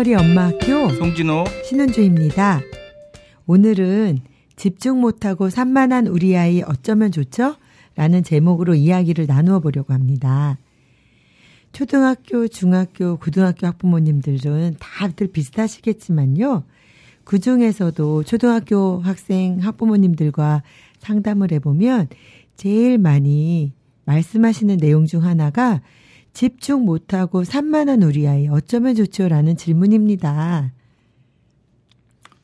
먹거리 엄마 학교 송진호 신은주입니다. 오늘은 집중 못하고 산만한 우리 아이 어쩌면 좋죠? 라는 제목으로 이야기를 나누어 보려고 합니다. 초등학교, 중학교, 고등학교 학부모님들은 다들 비슷하시겠지만요. 그 중에서도 초등학교 학생 학부모님들과 상담을 해보면 제일 많이 말씀하시는 내용 중 하나가 집중 못하고 산만한 우리 아이 어쩌면 좋죠라는 질문입니다.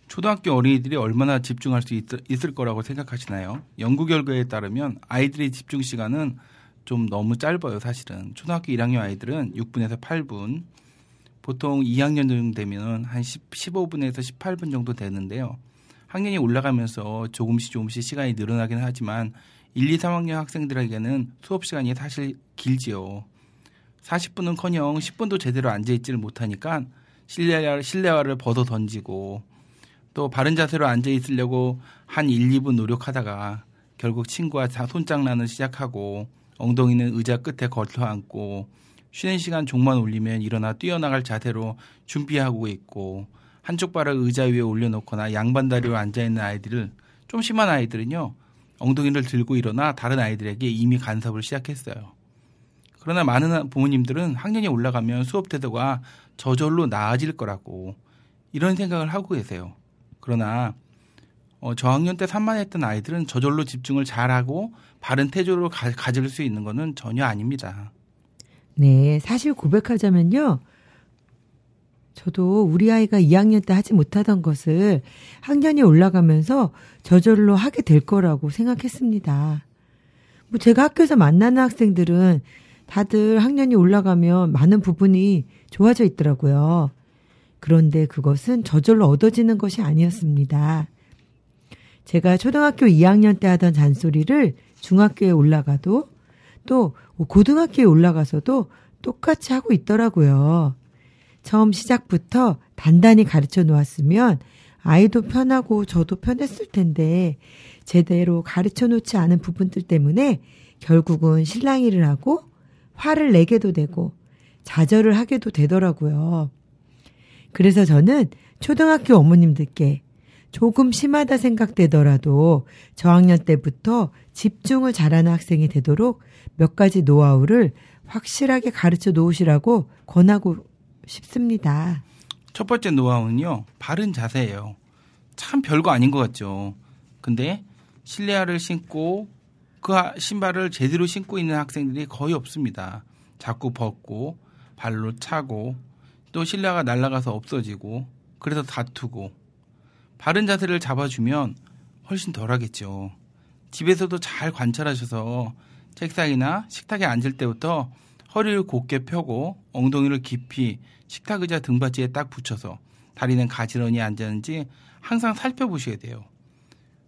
초등학교 어린이들이 얼마나 집중할 수 있, 을 거라고 생각하시나요? 연구 결과에 따르면 아이들의 집중 시간은 좀 너무 짧아요, 사실은. 초등학교 1학년 아이들은 6분에서 8분, 보통 2학년 정도 되면 한 10, 15분에서 18분 정도 되는데요. 학년이 올라가면서 조금씩 조금씩 시간이 늘어나긴 하지만 1, 2, 3학년 학생들에게는 수업 시간이 사실 길지요. 40분은 커녕 10분도 제대로 앉아 있지를 못하니까 실내화, 실내화를 벗어 던지고 또 바른 자세로 앉아 있으려고 한 1, 2분 노력하다가 결국 친구와 손장난을 시작하고 엉덩이는 의자 끝에 걸터 앉고 쉬는 시간 종만 올리면 일어나 뛰어나갈 자세로 준비하고 있고 한쪽 발을 의자 위에 올려놓거나 양반다리로 앉아있는 아이들을 좀 심한 아이들은요 엉덩이를 들고 일어나 다른 아이들에게 이미 간섭을 시작했어요. 그러나 많은 부모님들은 학년이 올라가면 수업 태도가 저절로 나아질 거라고 이런 생각을 하고 계세요. 그러나 어, 저학년 때 산만했던 아이들은 저절로 집중을 잘하고 바른 태도를 가, 가질 수 있는 것은 전혀 아닙니다. 네, 사실 고백하자면요. 저도 우리 아이가 2학년 때 하지 못하던 것을 학년이 올라가면서 저절로 하게 될 거라고 생각했습니다. 뭐 제가 학교에서 만나는 학생들은 다들 학년이 올라가면 많은 부분이 좋아져 있더라고요. 그런데 그것은 저절로 얻어지는 것이 아니었습니다. 제가 초등학교 2학년 때 하던 잔소리를 중학교에 올라가도 또 고등학교에 올라가서도 똑같이 하고 있더라고요. 처음 시작부터 단단히 가르쳐 놓았으면 아이도 편하고 저도 편했을 텐데 제대로 가르쳐 놓지 않은 부분들 때문에 결국은 실랑이를 하고 화를 내게도 되고 좌절을 하게도 되더라고요. 그래서 저는 초등학교 어머님들께 조금 심하다 생각되더라도 저학년 때부터 집중을 잘하는 학생이 되도록 몇 가지 노하우를 확실하게 가르쳐 놓으시라고 권하고 싶습니다. 첫 번째 노하우는요, 바른 자세예요. 참 별거 아닌 것 같죠. 근데 실내화를 신고 그 신발을 제대로 신고 있는 학생들이 거의 없습니다. 자꾸 벗고 발로 차고 또 실내가 날아가서 없어지고 그래서 다투고 바른 자세를 잡아주면 훨씬 덜 하겠죠. 집에서도 잘 관찰하셔서 책상이나 식탁에 앉을 때부터 허리를 곧게 펴고 엉덩이를 깊이 식탁 의자 등받이에 딱 붙여서 다리는 가지런히 앉았는지 항상 살펴보셔야 돼요.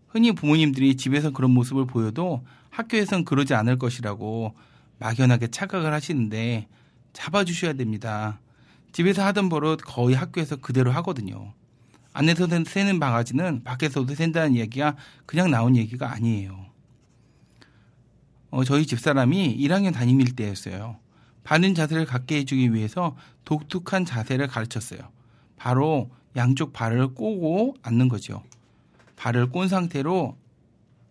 흔히 부모님들이 집에서 그런 모습을 보여도 학교에선 그러지 않을 것이라고 막연하게 착각을 하시는데 잡아주셔야 됩니다. 집에서 하던 버릇 거의 학교에서 그대로 하거든요. 안에서 새는 바가지는 밖에서도 샌다는 얘기가 그냥 나온 얘기가 아니에요. 어, 저희 집사람이 1학년 담임일 때였어요. 바른 자세를 갖게 해주기 위해서 독특한 자세를 가르쳤어요. 바로 양쪽 발을 꼬고 앉는 거죠. 발을 꼰 상태로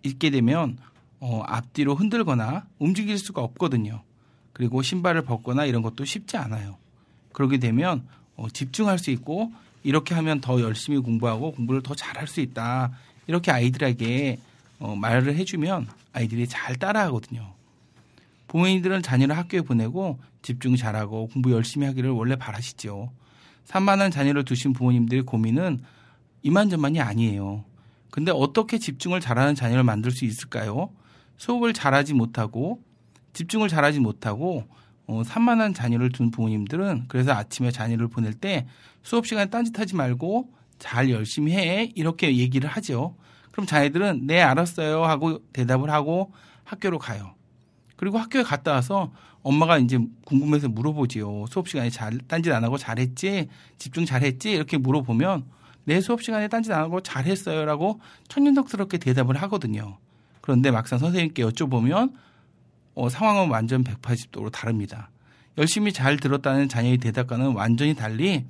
있게 되면 어, 앞뒤로 흔들거나 움직일 수가 없거든요. 그리고 신발을 벗거나 이런 것도 쉽지 않아요. 그렇게 되면 어, 집중할 수 있고 이렇게 하면 더 열심히 공부하고 공부를 더 잘할 수 있다. 이렇게 아이들에게 어, 말을 해주면 아이들이 잘 따라하거든요. 부모님들은 자녀를 학교에 보내고 집중 잘하고 공부 열심히 하기를 원래 바라시죠. 산만한 자녀를 두신 부모님들의 고민은 이만저만이 아니에요. 근데 어떻게 집중을 잘하는 자녀를 만들 수 있을까요? 수업을 잘하지 못하고 집중을 잘하지 못하고 어, 산만한 자녀를 둔 부모님들은 그래서 아침에 자녀를 보낼 때 수업 시간에 딴짓하지 말고 잘 열심히 해 이렇게 얘기를 하죠. 그럼 자녀들은 네 알았어요 하고 대답을 하고 학교로 가요. 그리고 학교에 갔다 와서 엄마가 이제 궁금해서 물어보지요. 수업 시간에 잘 딴짓 안 하고 잘했지? 집중 잘했지? 이렇게 물어보면 내 수업 시간에 딴짓 안 하고 잘했어요라고 천연덕스럽게 대답을 하거든요. 그런데 막상 선생님께 여쭤보면 어, 상황은 완전 180도로 다릅니다. 열심히 잘 들었다는 자녀의 대답과는 완전히 달리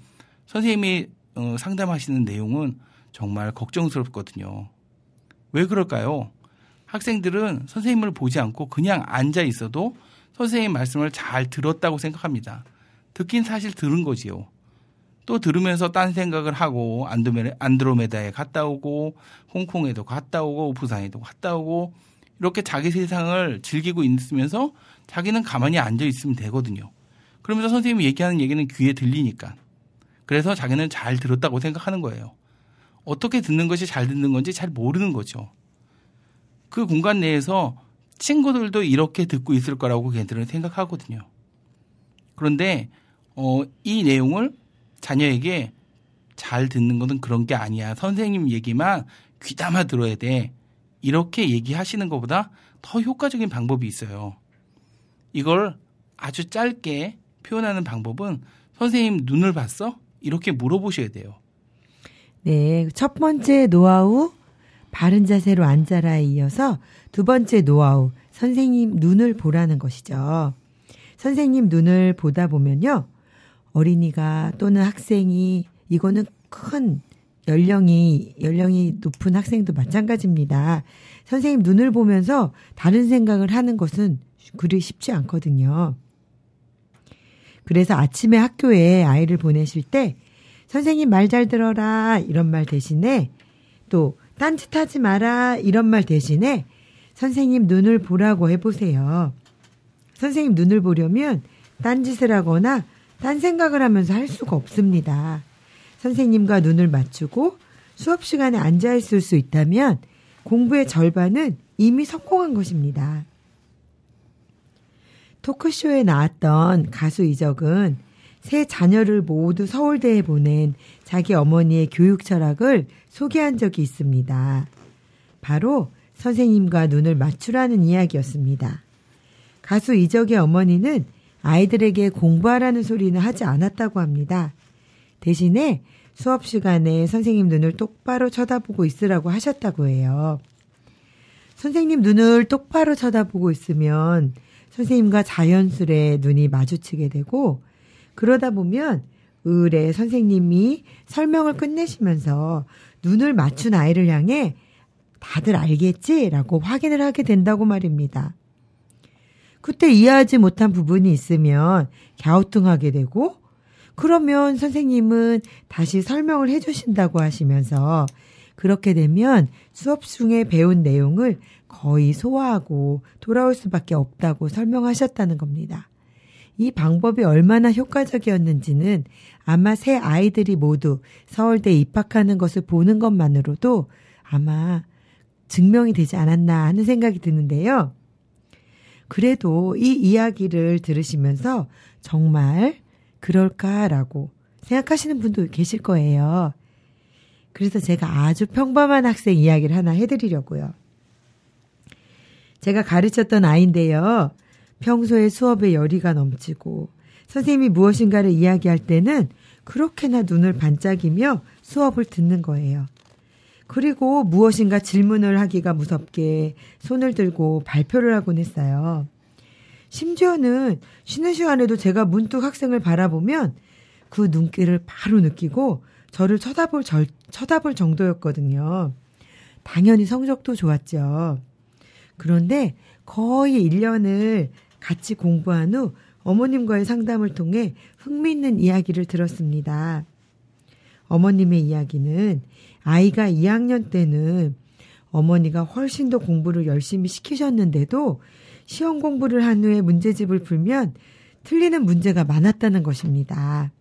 선생님이 어, 상담하시는 내용은 정말 걱정스럽거든요. 왜 그럴까요? 학생들은 선생님을 보지 않고 그냥 앉아 있어도 선생님 말씀을 잘 들었다고 생각합니다. 듣긴 사실 들은 거지요. 또 들으면서 딴 생각을 하고 안드로메다에 갔다 오고 홍콩에도 갔다 오고 부산에도 갔다 오고 이렇게 자기 세상을 즐기고 있으면서 자기는 가만히 앉아 있으면 되거든요. 그러면서 선생님이 얘기하는 얘기는 귀에 들리니까. 그래서 자기는 잘 들었다고 생각하는 거예요. 어떻게 듣는 것이 잘 듣는 건지 잘 모르는 거죠. 그 공간 내에서 친구들도 이렇게 듣고 있을 거라고 걔들은 생각하거든요. 그런데 어, 이 내용을 자녀에게 잘 듣는 것은 그런 게 아니야. 선생님 얘기만 귀담아 들어야 돼. 이렇게 얘기하시는 것보다 더 효과적인 방법이 있어요. 이걸 아주 짧게 표현하는 방법은 선생님 눈을 봤어? 이렇게 물어보셔야 돼요. 네. 첫 번째 노하우, 바른 자세로 앉아라에 이어서 두 번째 노하우, 선생님 눈을 보라는 것이죠. 선생님 눈을 보다 보면요. 어린이가 또는 학생이 이거는 큰 연령이 연령이 높은 학생도 마찬가지입니다. 선생님 눈을 보면서 다른 생각을 하는 것은 그리 쉽지 않거든요. 그래서 아침에 학교에 아이를 보내실 때 선생님 말 잘 들어라 이런 말 대신에 또 딴짓하지 마라 이런 말 대신에 선생님 눈을 보라고 해보세요. 선생님 눈을 보려면 딴짓을 하거나 딴 생각을 하면서 할 수가 없습니다. 선생님과 눈을 맞추고 수업 시간에 앉아 있을 수 있다면 공부의 절반은 이미 성공한 것입니다. 토크쇼에 나왔던 가수 이적은 세 자녀를 모두 서울대에 보낸 자기 어머니의 교육 철학을 소개한 적이 있습니다. 바로 선생님과 눈을 맞추라는 이야기였습니다. 가수 이적의 어머니는 아이들에게 공부하라는 소리는 하지 않았다고 합니다. 대신에 수업 시간에 선생님 눈을 똑바로 쳐다보고 있으라고 하셨다고 해요. 선생님 눈을 똑바로 쳐다보고 있으면 선생님과 자연스레 눈이 마주치게 되고 그러다 보면 의뢰 선생님이 설명을 끝내시면서 눈을 맞춘 아이를 향해 다들 알겠지? 라고 확인을 하게 된다고 말입니다. 그때 이해하지 못한 부분이 있으면 갸우뚱하게 되고 그러면 선생님은 다시 설명을 해주신다고 하시면서 그렇게 되면 수업 중에 배운 내용을 거의 소화하고 돌아올 수밖에 없다고 설명하셨다는 겁니다. 이 방법이 얼마나 효과적이었는지는 아마 새 아이들이 모두 서울대에 입학하는 것을 보는 것만으로도 아마 증명이 되지 않았나 하는 생각이 드는데요. 그래도 이 이야기를 들으시면서 정말 그럴까라고 생각하시는 분도 계실 거예요. 그래서 제가 아주 평범한 학생 이야기를 하나 해드리려고요. 제가 가르쳤던 아이인데요. 평소에 수업에 열의가 넘치고 선생님이 무엇인가를 이야기할 때는 그렇게나 눈을 반짝이며 수업을 듣는 거예요. 그리고 무엇인가 질문을 하기가 무섭게 손을 들고 발표를 하곤 했어요. 심지어는 쉬는 시간에도 제가 문득 학생을 바라보면 그 눈길을 바로 느끼고 저를 쳐다볼, 절, 쳐다볼 정도였거든요. 당연히 성적도 좋았죠. 그런데 거의 1년을 같이 공부한 후 어머님과의 상담을 통해 흥미있는 이야기를 들었습니다. 어머님의 이야기는 아이가 2학년 때는 어머니가 훨씬 더 공부를 열심히 시키셨는데도 시험 공부를 한 후에 문제집을 풀면 틀리는 문제가 많았다는 것입니다.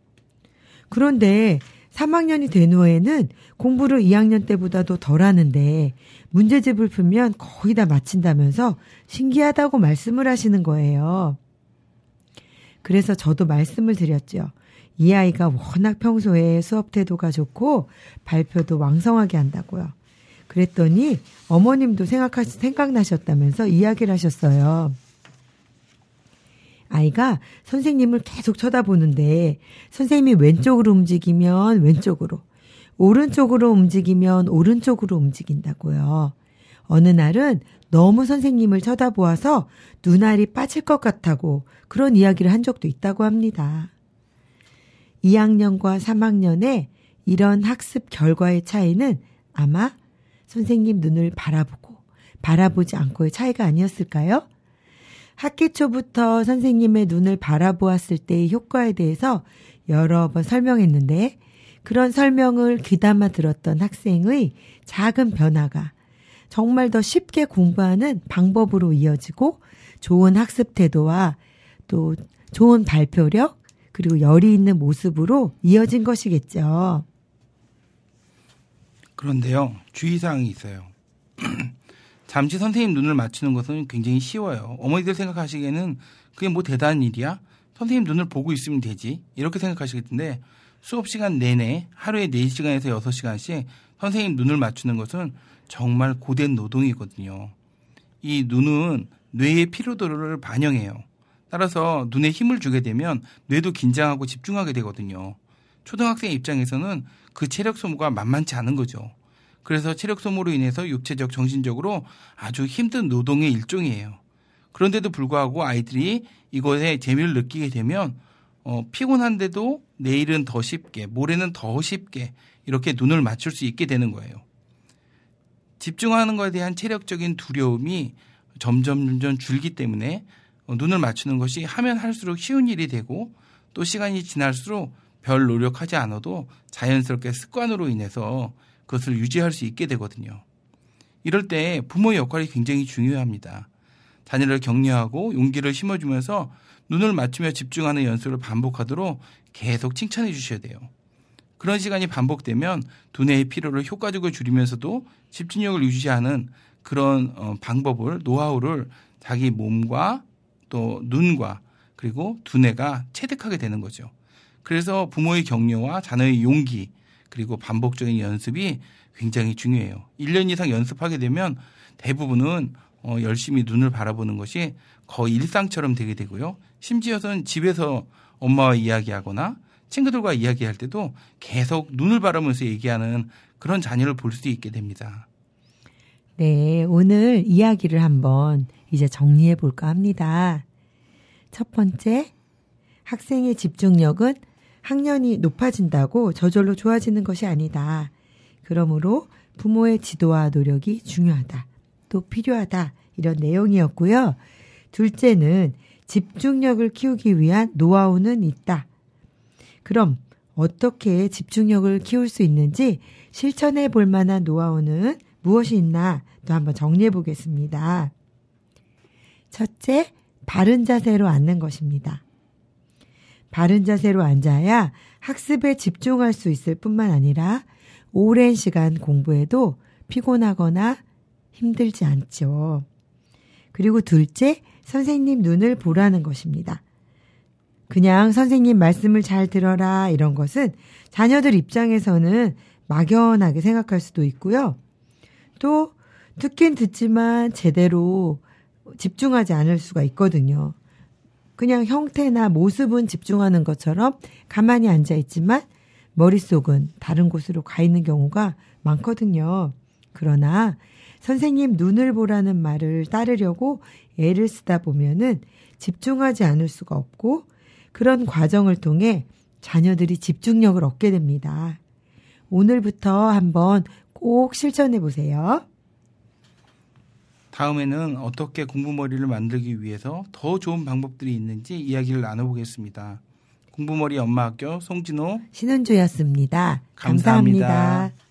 그런데 3학년이 된 후에는 공부를 2학년 때보다도 덜 하는데 문제집을 풀면 거의 다 마친다면서 신기하다고 말씀을 하시는 거예요. 그래서 저도 말씀을 드렸죠. 이 아이가 워낙 평소에 수업 태도가 좋고 발표도 왕성하게 한다고요. 그랬더니 어머님도 생각하, 생각나셨다면서 이야기를 하셨어요. 아이가 선생님을 계속 쳐다보는데 선생님이 왼쪽으로 움직이면 왼쪽으로, 오른쪽으로 움직이면 오른쪽으로 움직인다고요. 어느 날은 너무 선생님을 쳐다보아서 눈알이 빠질 것 같다고 그런 이야기를 한 적도 있다고 합니다. 2학년과 3학년의 이런 학습 결과의 차이는 아마 선생님 눈을 바라보고 바라보지 않고의 차이가 아니었을까요? 학기 초부터 선생님의 눈을 바라보았을 때의 효과에 대해서 여러 번 설명했는데 그런 설명을 귀담아 들었던 학생의 작은 변화가 정말 더 쉽게 공부하는 방법으로 이어지고 좋은 학습 태도와 또 좋은 발표력 그리고 열이 있는 모습으로 이어진 것이겠죠. 그런데요, 주의사항이 있어요. 잠시 선생님 눈을 맞추는 것은 굉장히 쉬워요. 어머니들 생각하시기에는 그게 뭐 대단한 일이야? 선생님 눈을 보고 있으면 되지. 이렇게 생각하시겠는데 수업 시간 내내 하루에 4시간에서 6시간씩 선생님 눈을 맞추는 것은 정말 고된 노동이거든요. 이 눈은 뇌의 피로도를 반영해요. 따라서 눈에 힘을 주게 되면 뇌도 긴장하고 집중하게 되거든요. 초등학생 입장에서는 그 체력 소모가 만만치 않은 거죠. 그래서 체력 소모로 인해서 육체적, 정신적으로 아주 힘든 노동의 일종이에요. 그런데도 불구하고 아이들이 이것에 재미를 느끼게 되면 어, 피곤한데도 내일은 더 쉽게, 모레는 더 쉽게 이렇게 눈을 맞출 수 있게 되는 거예요. 집중하는 것에 대한 체력적인 두려움이 점점 점점 줄기 때문에 어, 눈을 맞추는 것이 하면 할수록 쉬운 일이 되고 또 시간이 지날수록 별 노력하지 않아도 자연스럽게 습관으로 인해서 그것을 유지할 수 있게 되거든요. 이럴 때 부모의 역할이 굉장히 중요합니다. 자녀를 격려하고 용기를 심어주면서 눈을 맞추며 집중하는 연습을 반복하도록 계속 칭찬해 주셔야 돼요. 그런 시간이 반복되면 두뇌의 피로를 효과적으로 줄이면서도 집중력을 유지하는 그런 어, 방법을 노하우를 자기 몸과 또 눈과 그리고 두뇌가 체득하게 되는 거죠. 그래서 부모의 격려와 자녀의 용기 그리고 반복적인 연습이 굉장히 중요해요. 1년 이상 연습하게 되면 대부분은 어, 열심히 눈을 바라보는 것이 거의 일상처럼 되게 되고요. 심지어는 집에서 엄마와 이야기하거나 친구들과 이야기할 때도 계속 눈을 바라보면서 얘기하는 그런 자녀를 볼 수 있게 됩니다. 네, 오늘 이야기를 한번 이제 정리해 볼까 합니다. 첫 번째, 학생의 집중력은 학년이 높아진다고 저절로 좋아지는 것이 아니다. 그러므로 부모의 지도와 노력이 중요하다. 또 필요하다. 이런 내용이었고요. 둘째는 집중력을 키우기 위한 노하우는 있다. 그럼 어떻게 집중력을 키울 수 있는지 실천해 볼 만한 노하우는 무엇이 있나 또 한번 정리해 보겠습니다. 첫째, 바른 자세로 앉는 것입니다. 바른 자세로 앉아야 학습에 집중할 수 있을 뿐만 아니라 오랜 시간 공부해도 피곤하거나 힘들지 않죠. 그리고 둘째, 선생님 눈을 보라는 것입니다. 그냥 선생님 말씀을 잘 들어라 이런 것은 자녀들 입장에서는 막연하게 생각할 수도 있고요. 또 듣긴 듣지만 제대로 집중하지 않을 수가 있거든요. 그냥 형태나 모습은 집중하는 것처럼 가만히 앉아 있지만 머릿속은 다른 곳으로 가 있는 경우가 많거든요. 그러나 선생님 눈을 보라는 말을 따르려고 애를 쓰다 보면은 집중하지 않을 수가 없고 그런 과정을 통해 자녀들이 집중력을 얻게 됩니다. 오늘부터 한번 꼭 실천해 보세요. 다음에는 어떻게 공부머리를 만들기 위해서 더 좋은 방법들이 있는지 이야기를 나눠보겠습니다. 공부머리 엄마 학교 송진호 신은주였습니다 감사합니다. 감사합니다.